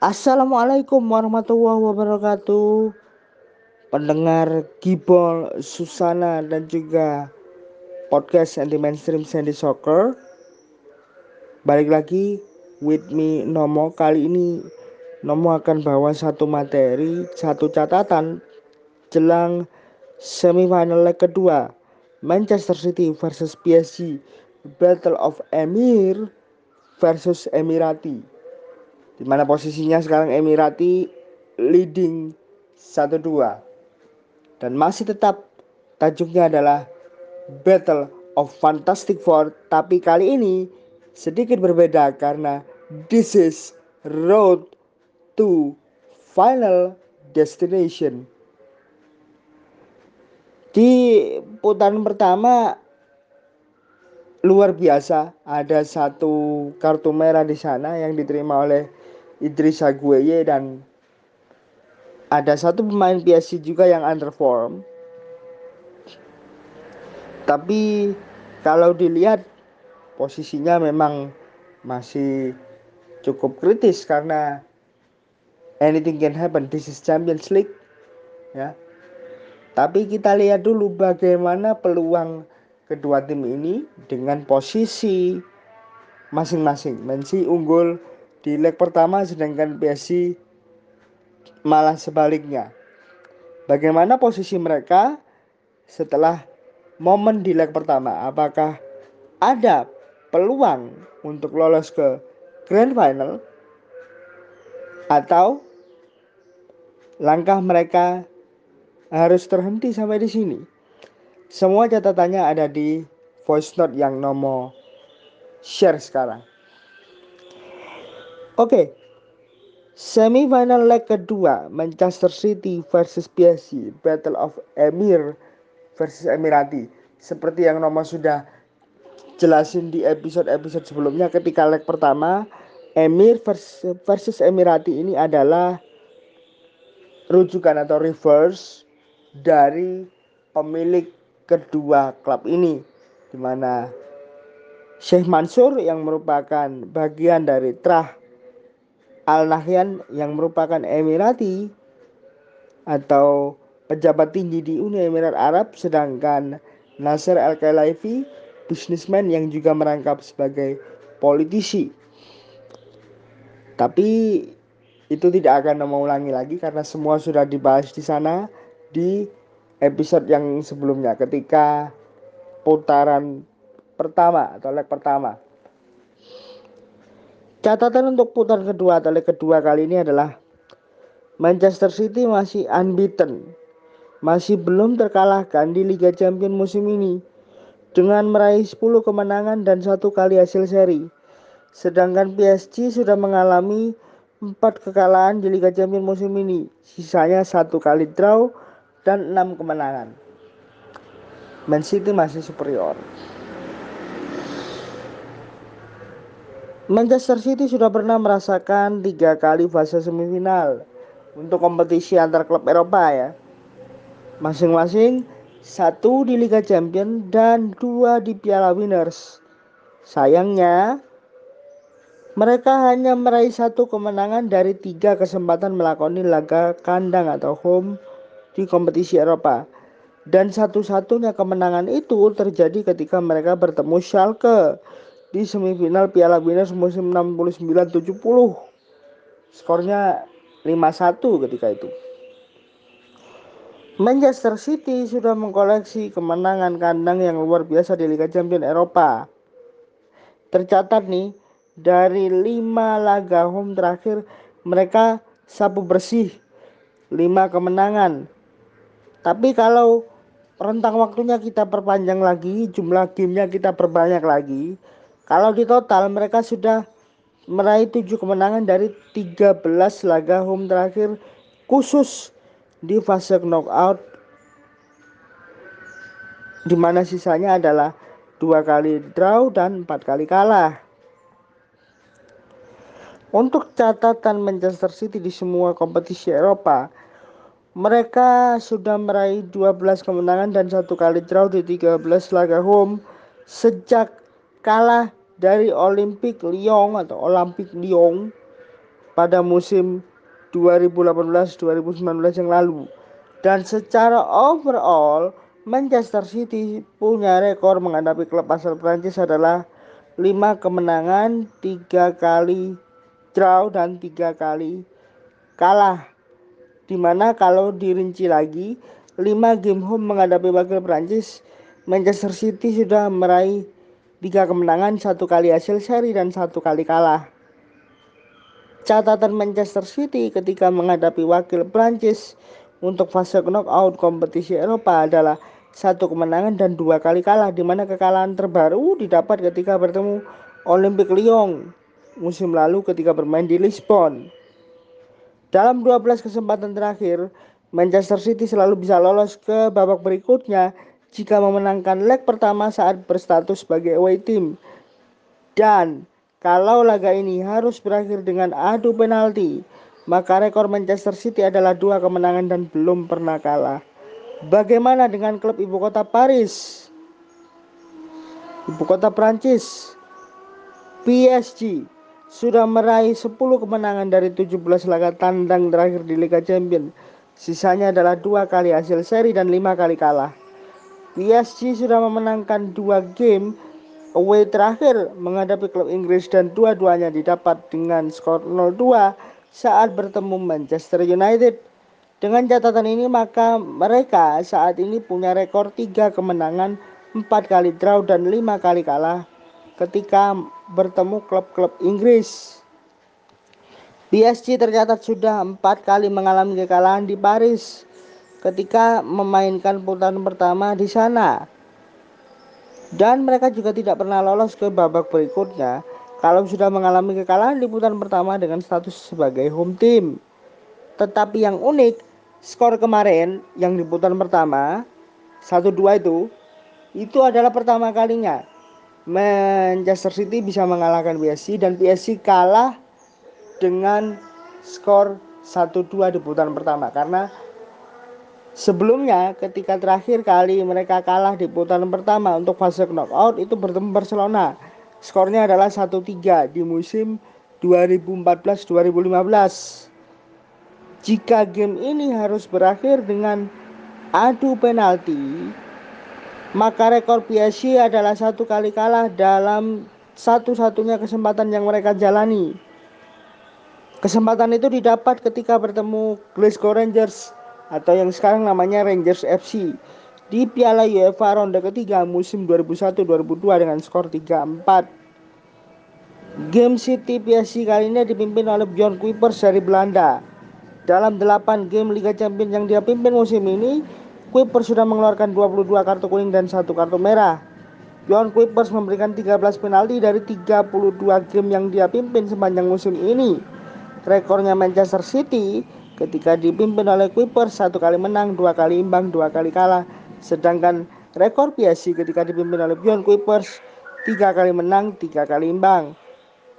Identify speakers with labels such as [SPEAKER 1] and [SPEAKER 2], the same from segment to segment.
[SPEAKER 1] Assalamualaikum warahmatullahi wabarakatuh. Pendengar Gibol, Susana dan juga podcast anti mainstream Sandy Soccer. Balik lagi with me Nomo. Kali ini Nomo akan bawa satu materi, satu catatan Jelang semifinal leg kedua. Manchester City versus PSG Battle of Emir versus Emirati di mana posisinya sekarang Emirati leading 1-2 dan masih tetap tajuknya adalah Battle of Fantastic Four. Tapi kali ini sedikit berbeda karena this is road to final destination. Di putaran pertama luar biasa. Ada satu kartu merah di sana yang diterima oleh Idris Agueye dan ada satu pemain PSG juga yang underform. Tapi kalau dilihat posisinya memang masih cukup kritis karena anything can happen. This is Champions League, ya. Tapi kita lihat dulu bagaimana peluang kedua tim ini dengan posisi masing-masing. Messi unggul di leg pertama sedangkan PSG malah sebaliknya. Bagaimana posisi mereka setelah momen di leg pertama? Apakah ada peluang untuk lolos ke grand final atau langkah mereka harus terhenti sampai di sini? Semua catatannya ada di voice note yang nomor share sekarang. Oke. Semifinal leg kedua Manchester City versus PSG Battle of Emir versus Emirati seperti yang nomor sudah jelasin di episode-episode sebelumnya ketika leg pertama Emir versus Emirati ini adalah rujukan atau reverse dari pemilik kedua klub ini di mana Sheikh Mansur yang merupakan bagian dari Trah Al Nahyan yang merupakan Emirati atau pejabat tinggi di Uni Emirat Arab sedangkan Nasser Al Khelaifi bisnismen yang juga merangkap sebagai politisi. Tapi itu tidak akan mengulangi lagi karena semua sudah dibahas di sana di episode yang sebelumnya ketika putaran pertama atau leg pertama. Catatan untuk putaran kedua atau leg kedua kali ini adalah Manchester City masih unbeaten. Masih belum terkalahkan di Liga Champions musim ini dengan meraih 10 kemenangan dan satu kali hasil seri. Sedangkan PSG sudah mengalami empat kekalahan di Liga Champions musim ini, sisanya satu kali draw dan enam kemenangan. Man City masih superior. Manchester City sudah pernah merasakan tiga kali fase semifinal untuk kompetisi antar klub Eropa ya. Masing-masing satu di Liga Champions dan dua di Piala Winners. Sayangnya mereka hanya meraih satu kemenangan dari tiga kesempatan melakoni laga kandang atau home di kompetisi Eropa. Dan satu-satunya kemenangan itu terjadi ketika mereka bertemu Schalke di semifinal Piala Winners musim 69-70. Skornya 5-1 ketika itu. Manchester City sudah mengkoleksi kemenangan kandang yang luar biasa di Liga Champions Eropa. Tercatat nih, dari 5 laga home terakhir mereka sapu bersih 5 kemenangan. Tapi kalau rentang waktunya kita perpanjang lagi, jumlah gamenya kita perbanyak lagi, kalau di total mereka sudah meraih 7 kemenangan dari 13 laga home terakhir khusus di fase knockout di mana sisanya adalah dua kali draw dan empat kali kalah. Untuk catatan Manchester City di semua kompetisi Eropa, mereka sudah meraih 12 kemenangan dan satu kali draw di 13 laga home sejak kalah dari Olympic Lyon atau Olympic Lyon pada musim 2018-2019 yang lalu. Dan secara overall, Manchester City punya rekor menghadapi klub asal Prancis adalah 5 kemenangan, 3 kali draw dan 3 kali kalah. Di mana kalau dirinci lagi, 5 game home menghadapi wakil Prancis, Manchester City sudah meraih 3 kemenangan, satu kali hasil seri dan satu kali kalah. Catatan Manchester City ketika menghadapi wakil Prancis untuk fase knockout kompetisi Eropa adalah satu kemenangan dan dua kali kalah di mana kekalahan terbaru didapat ketika bertemu Olympic Lyon musim lalu ketika bermain di Lisbon. Dalam 12 kesempatan terakhir, Manchester City selalu bisa lolos ke babak berikutnya jika memenangkan leg pertama saat berstatus sebagai away team. Dan kalau laga ini harus berakhir dengan adu penalti, maka rekor Manchester City adalah dua kemenangan dan belum pernah kalah. Bagaimana dengan klub ibu kota Paris? Ibu kota Prancis, PSG sudah meraih 10 kemenangan dari 17 laga tandang terakhir di Liga Champions. Sisanya adalah dua kali hasil seri dan lima kali kalah. PSG sudah memenangkan dua game away terakhir menghadapi klub Inggris dan dua-duanya didapat dengan skor 0-2 saat bertemu Manchester United. Dengan catatan ini maka mereka saat ini punya rekor 3 kemenangan, 4 kali draw dan 5 kali kalah ketika bertemu klub-klub Inggris. PSG tercatat sudah empat kali mengalami kekalahan di Paris ketika memainkan putaran pertama di sana. Dan mereka juga tidak pernah lolos ke babak berikutnya kalau sudah mengalami kekalahan di putaran pertama dengan status sebagai home team. Tetapi yang unik, skor kemarin yang di putaran pertama 1-2 itu itu adalah pertama kalinya Manchester City bisa mengalahkan PSG dan PSG kalah dengan skor 1-2 di putaran pertama karena sebelumnya ketika terakhir kali mereka kalah di putaran pertama untuk fase knockout itu bertemu Barcelona Skornya adalah 1-3 di musim 2014-2015. Jika game ini harus berakhir dengan adu penalti, maka rekor PSG adalah satu kali kalah dalam satu-satunya kesempatan yang mereka jalani. Kesempatan itu didapat ketika bertemu Glasgow Rangers atau yang sekarang namanya Rangers FC di Piala UEFA ronde ketiga musim 2001-2002 dengan skor 3-4. Game City PSG kali ini dipimpin oleh Bjorn Kuipers dari Belanda. Dalam 8 game Liga Champions yang dia pimpin musim ini, Kuipers sudah mengeluarkan 22 kartu kuning dan satu kartu merah. Bjorn Kuipers memberikan 13 penalti dari 32 game yang dia pimpin sepanjang musim ini. Rekornya Manchester City ketika dipimpin oleh Kuipers satu kali menang, dua kali imbang, dua kali kalah Sedangkan rekor PSG ketika dipimpin oleh Bjorn Kuipers tiga kali menang, tiga kali imbang.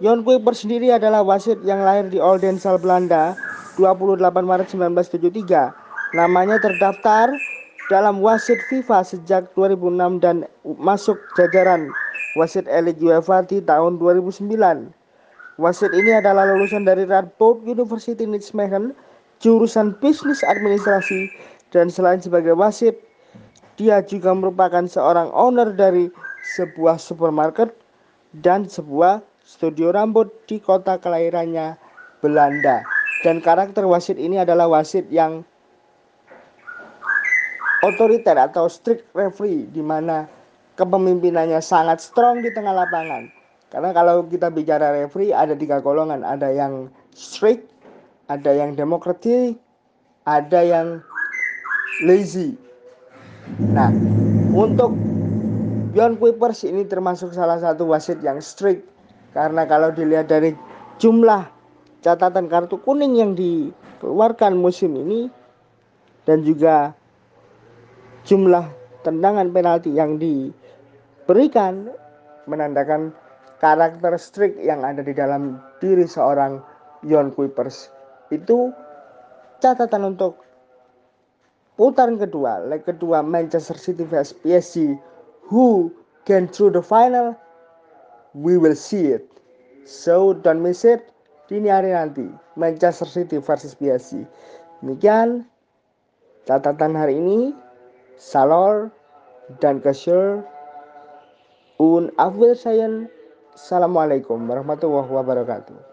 [SPEAKER 1] Bjorn Kuipers sendiri adalah wasit yang lahir di Oldensal, Belanda 28 Maret 1973. Namanya terdaftar dalam wasit FIFA sejak 2006 dan masuk jajaran wasit elit UEFA di tahun 2009. Wasit ini adalah lulusan dari Radboud University Nijmegen, jurusan bisnis administrasi dan selain sebagai wasit dia juga merupakan seorang owner dari sebuah supermarket dan sebuah studio rambut di kota kelahirannya Belanda. Dan karakter wasit ini adalah wasit yang otoriter atau strict referee di mana kepemimpinannya sangat strong di tengah lapangan. Karena kalau kita bicara referee ada tiga golongan, ada yang strict, ada yang demokratik, ada yang lazy. Nah, untuk Bjorn Kuipers ini termasuk salah satu wasit yang strict karena kalau dilihat dari jumlah catatan kartu kuning yang dikeluarkan musim ini dan juga jumlah tendangan penalti yang diberikan menandakan karakter strict yang ada di dalam diri seorang Bjorn Kuipers itu catatan untuk putaran kedua leg kedua Manchester City vs PSG who can through the final? We will see it. So don't miss it. Dini hari nanti Manchester City vs PSG demikian catatan hari ini. Salor dan Kasur. Un Afwil Sayan. Assalamualaikum warahmatullahi wabarakatuh.